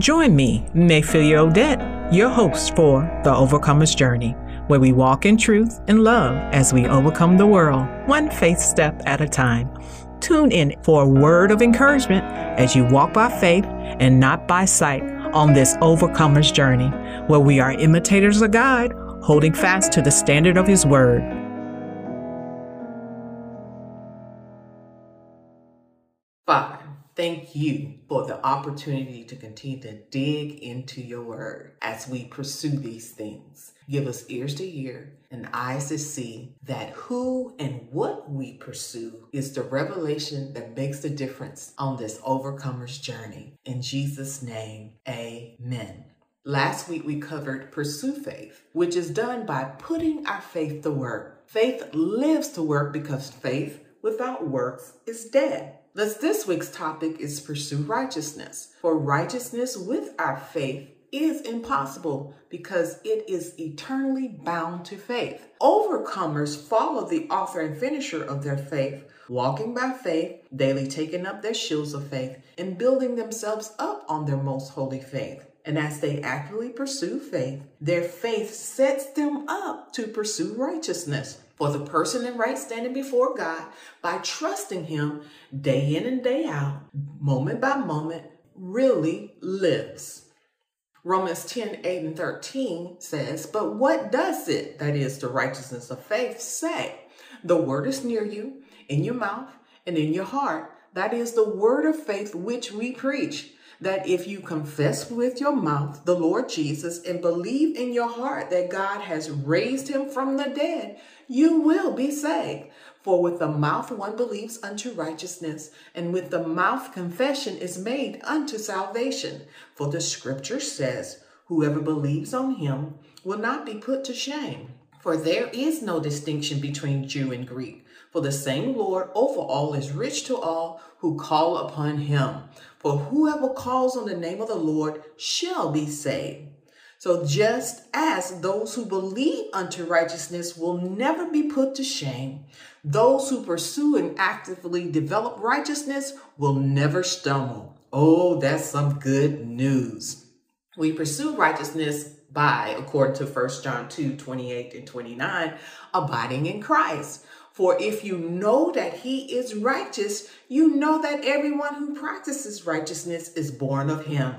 Join me, Mayfield Odette, your host for The Overcomer's Journey, where we walk in truth and love as we overcome the world, one faith step at a time. Tune in for a word of encouragement as you walk by faith and not by sight on this Overcomer's Journey, where we are imitators of God, holding fast to the standard of His Word. Father, thank you for the opportunity to continue to dig into your word as we pursue these things. Give us ears to hear and eyes to see that who and what we pursue is the revelation that makes the difference on this overcomer's journey. In Jesus' name, amen. Last week we covered pursue faith, which is done by putting our faith to work. Faith lives to work because faith without works is dead. Thus, this week's topic is pursue righteousness. For righteousness with our faith is impossible because it is eternally bound to faith. Overcomers follow the author and finisher of their faith, walking by faith, daily taking up their shields of faith, and building themselves up on their most holy faith. And as they actively pursue faith, their faith sets them up to pursue righteousness for the person in right standing before God by trusting Him day in and day out, moment by moment, really lives. Romans 10 8 and 13 says, But what does it, that is the righteousness of faith, say? The word is near you, in your mouth and in your heart. That is the word of faith which we preach that if you confess with your mouth the Lord Jesus and believe in your heart that God has raised him from the dead, you will be saved. For with the mouth one believes unto righteousness, and with the mouth confession is made unto salvation. For the scripture says, Whoever believes on him will not be put to shame. For there is no distinction between Jew and Greek. For the same Lord over all is rich to all who call upon him. For whoever calls on the name of the Lord shall be saved. So just as those who believe unto righteousness will never be put to shame, those who pursue and actively develop righteousness will never stumble. Oh, that's some good news. We pursue righteousness by, according to 1 John 2 28 and 29, abiding in Christ. For if you know that he is righteous, you know that everyone who practices righteousness is born of him.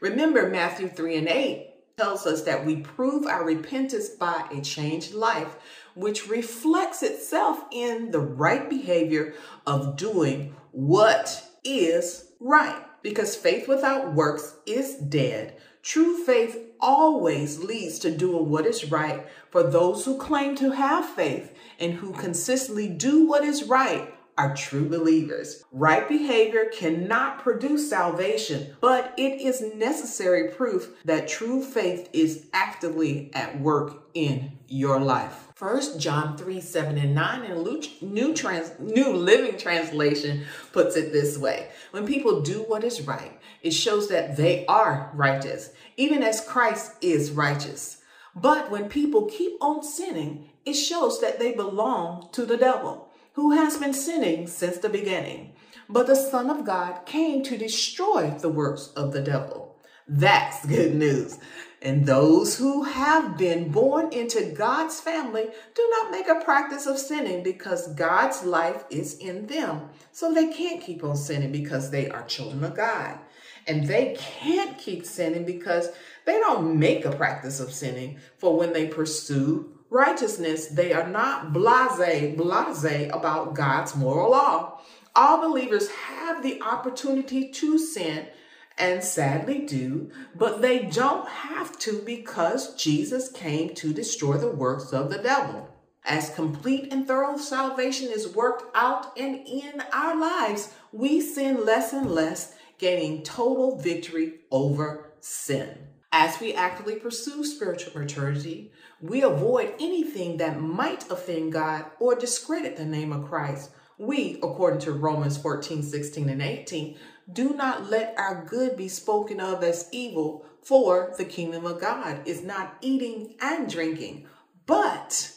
Remember, Matthew 3 and 8 tells us that we prove our repentance by a changed life, which reflects itself in the right behavior of doing what is right. Because faith without works is dead. True faith always leads to doing what is right for those who claim to have faith and who consistently do what is right are true believers. Right behavior cannot produce salvation, but it is necessary proof that true faith is actively at work in your life. First John 3, 7 and 9 and New, Trans, New Living Translation puts it this way. When people do what is right, it shows that they are righteous, even as Christ is righteous. But when people keep on sinning, it shows that they belong to the devil, who has been sinning since the beginning. But the Son of God came to destroy the works of the devil. That's good news. And those who have been born into God's family do not make a practice of sinning because God's life is in them. So they can't keep on sinning because they are children of God. And they can't keep sinning because they don't make a practice of sinning for when they pursue righteousness, they are not blase, blase about God's moral law. All believers have the opportunity to sin and sadly do, but they don't have to because Jesus came to destroy the works of the devil. As complete and thorough salvation is worked out and in our lives, we sin less and less, gaining total victory over sin. As we actively pursue spiritual maturity, we avoid anything that might offend God or discredit the name of Christ. We, according to Romans 14, 16, and 18, do not let our good be spoken of as evil, for the kingdom of God is not eating and drinking, but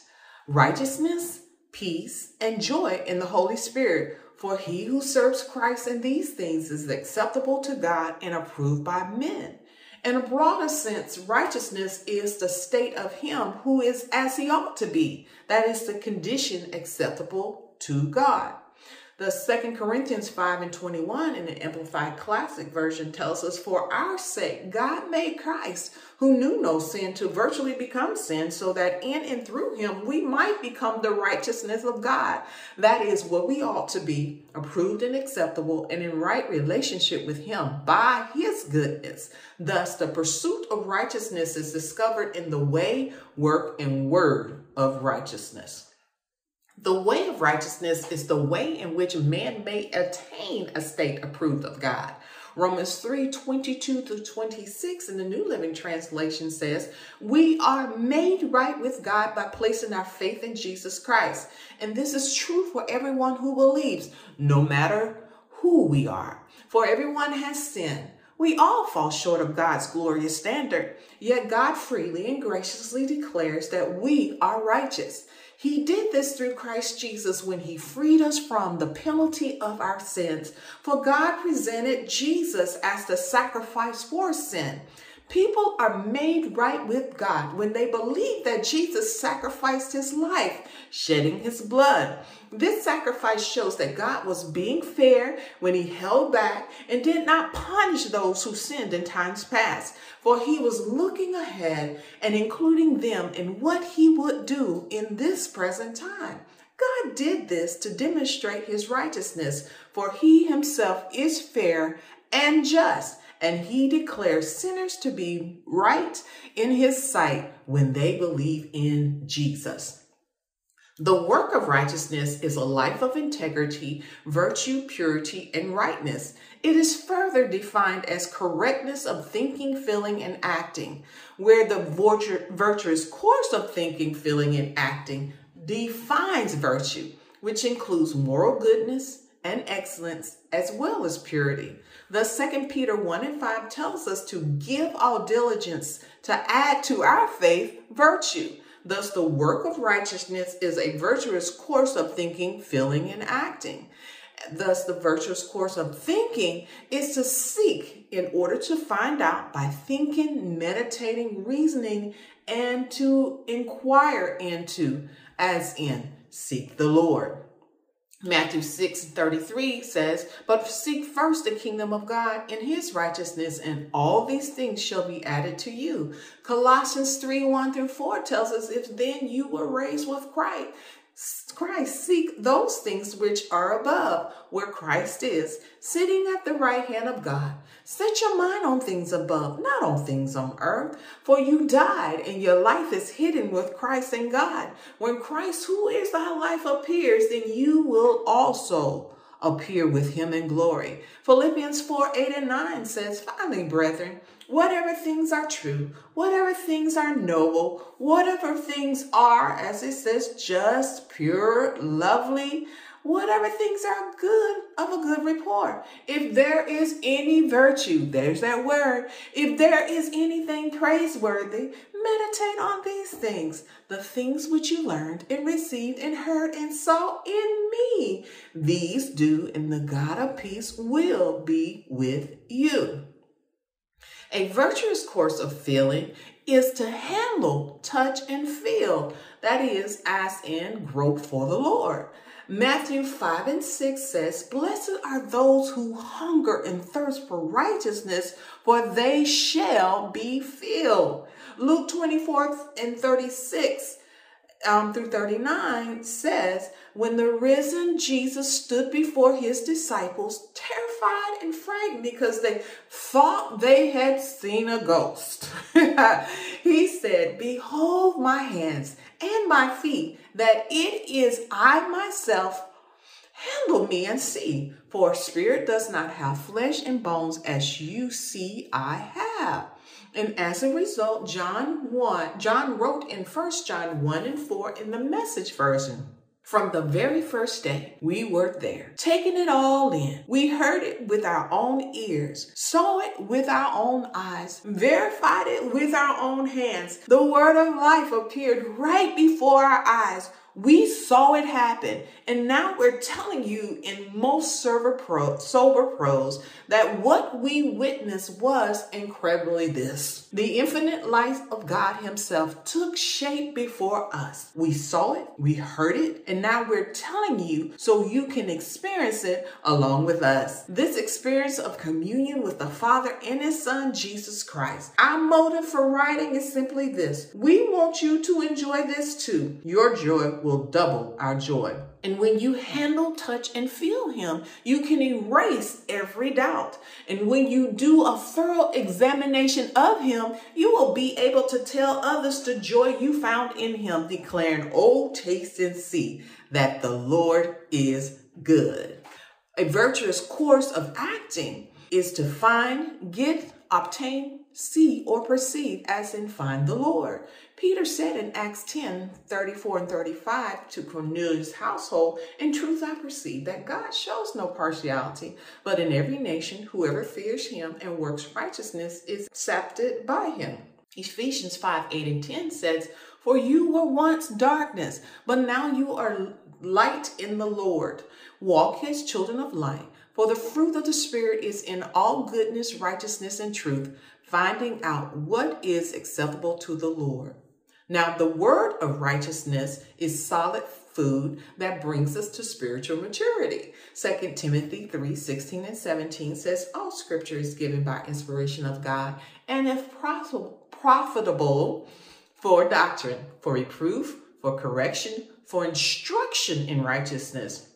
righteousness, peace, and joy in the Holy Spirit. For he who serves Christ in these things is acceptable to God and approved by men. In a broader sense, righteousness is the state of him who is as he ought to be. That is the condition acceptable to God. The Second Corinthians 5 and 21 in the Amplified Classic Version tells us, For our sake, God made Christ, who knew no sin, to virtually become sin, so that in and through him we might become the righteousness of God. That is what we ought to be, approved and acceptable, and in right relationship with him by his goodness. Thus, the pursuit of righteousness is discovered in the way, work, and word of righteousness. The way of righteousness is the way in which man may attain a state approved of God. Romans 3 22 through 26 in the New Living Translation says, We are made right with God by placing our faith in Jesus Christ. And this is true for everyone who believes, no matter who we are. For everyone has sinned. We all fall short of God's glorious standard, yet God freely and graciously declares that we are righteous. He did this through Christ Jesus when he freed us from the penalty of our sins. For God presented Jesus as the sacrifice for sin. People are made right with God when they believe that Jesus sacrificed his life, shedding his blood. This sacrifice shows that God was being fair when he held back and did not punish those who sinned in times past, for he was looking ahead and including them in what he would do in this present time. God did this to demonstrate his righteousness, for he himself is fair and just and he declares sinners to be right in his sight when they believe in Jesus. The work of righteousness is a life of integrity, virtue, purity, and rightness. It is further defined as correctness of thinking, feeling, and acting, where the virtuous course of thinking, feeling, and acting defines virtue, which includes moral goodness and excellence as well as purity. The second Peter 1 and 5 tells us to give all diligence to add to our faith virtue. Thus, the work of righteousness is a virtuous course of thinking, feeling, and acting. Thus, the virtuous course of thinking is to seek in order to find out by thinking, meditating, reasoning, and to inquire into, as in seek the Lord. Matthew 6 33 says, But seek first the kingdom of God and his righteousness, and all these things shall be added to you. Colossians 3 1 through 4 tells us, If then you were raised with Christ, Christ, seek those things which are above, where Christ is, sitting at the right hand of God. Set your mind on things above, not on things on earth. For you died, and your life is hidden with Christ in God. When Christ, who is thy life, appears, then you will also appear with him in glory. Philippians 4 8 and 9 says, Finally, brethren, whatever things are true, whatever things are noble, whatever things are, as it says, just, pure, lovely, whatever things are good of a good report. If there is any virtue, there's that word. If there is anything praiseworthy, meditate on these things, the things which you learned and received and heard and saw in me. These do, and the God of peace will be with you. A virtuous course of feeling is to handle, touch, and feel. That is, as in grope for the Lord. Matthew 5 and 6 says, Blessed are those who hunger and thirst for righteousness, for they shall be filled. Luke 24 and 36 um, through 39 says, when the risen Jesus stood before his disciples, terrified and frightened because they thought they had seen a ghost, he said, Behold my hands and my feet, that it is I myself. Handle me and see, for spirit does not have flesh and bones as you see I have. And as a result, John 1, John wrote in 1 John 1 and 4 in the message version. From the very first day, we were there, taking it all in. We heard it with our own ears, saw it with our own eyes, verified it with our own hands. The word of life appeared right before our eyes. We saw it happen. And now we're telling you in most sober, pro, sober prose that what we witnessed was incredibly this. The infinite life of God Himself took shape before us. We saw it, we heard it, and now we're telling you so you can experience it along with us. This experience of communion with the Father and His Son, Jesus Christ. Our motive for writing is simply this we want you to enjoy this too. Your joy will double our joy. And when you handle, touch, and feel Him, you can erase every doubt. And when you do a thorough examination of Him, you will be able to tell others the joy you found in Him, declaring, Oh, taste and see that the Lord is good. A virtuous course of acting is to find, get, obtain, see, or perceive, as in find the Lord. Peter said in Acts 10 34 and 35 to Cornelius' household, In truth, I perceive that God shows no partiality, but in every nation, whoever fears him and works righteousness is accepted by him. Ephesians 5 8 and 10 says, For you were once darkness, but now you are light in the Lord. Walk as children of light. For the fruit of the Spirit is in all goodness, righteousness, and truth, finding out what is acceptable to the Lord. Now, the word of righteousness is solid food that brings us to spiritual maturity. 2 Timothy 3 16 and 17 says, All scripture is given by inspiration of God and if profitable for doctrine, for reproof, for correction, for instruction in righteousness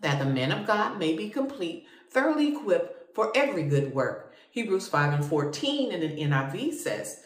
that the man of God may be complete, thoroughly equipped for every good work. Hebrews 5 and 14 in the NIV says,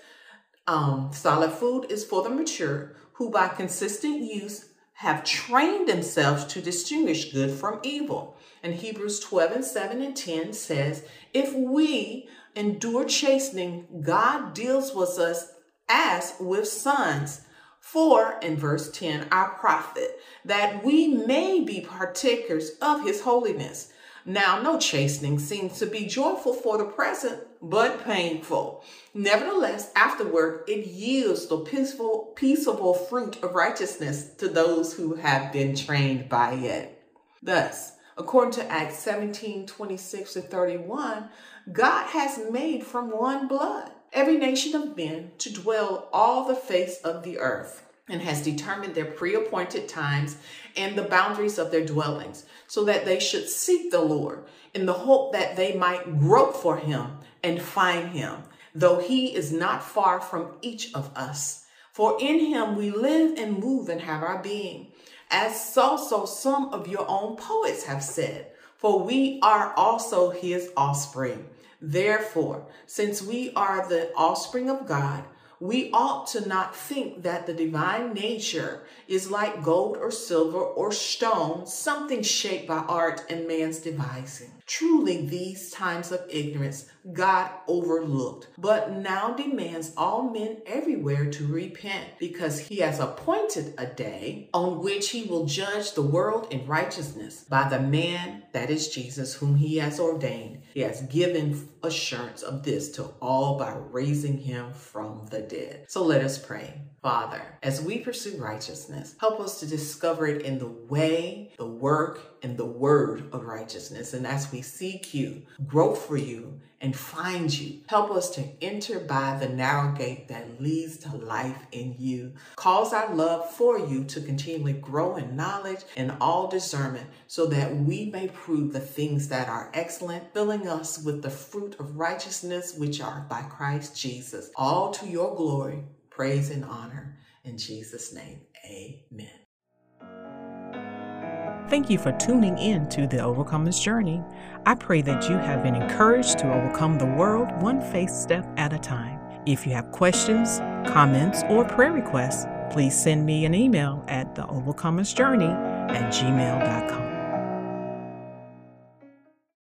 um, solid food is for the mature who by consistent use have trained themselves to distinguish good from evil. And Hebrews 12 and 7 and 10 says, if we endure chastening, God deals with us as with sons. For, in verse 10, our profit, that we may be partakers of his holiness. Now, no chastening seems to be joyful for the present, but painful. Nevertheless, afterward, it yields the peaceful, peaceable fruit of righteousness to those who have been trained by it. Thus, according to Acts 17 26 to 31, God has made from one blood every nation of men to dwell all the face of the earth and has determined their pre-appointed times and the boundaries of their dwellings so that they should seek the Lord in the hope that they might grope for him and find him, though he is not far from each of us. For in him we live and move and have our being, as also some of your own poets have said, for we are also his offspring. Therefore, since we are the offspring of God, we ought to not think that the divine nature is like gold or silver or stone, something shaped by art and man's devising. Truly, these times of ignorance God overlooked, but now demands all men everywhere to repent because he has appointed a day on which he will judge the world in righteousness by the man that is Jesus, whom he has ordained. He has given assurance of this to all by raising him from the dead. So let us pray. Father, as we pursue righteousness, help us to discover it in the way, the work, and the word of righteousness. And as we seek you, grow for you, and find you, help us to enter by the narrow gate that leads to life in you. Cause our love for you to continually grow in knowledge and all discernment so that we may prove the things that are excellent, filling us with the fruit of righteousness which are by Christ Jesus. All to your glory praise and honor. In Jesus' name, amen. Thank you for tuning in to the Overcomer's Journey. I pray that you have been encouraged to overcome the world one faith step at a time. If you have questions, comments, or prayer requests, please send me an email at the Overcomer's Journey at gmail.com.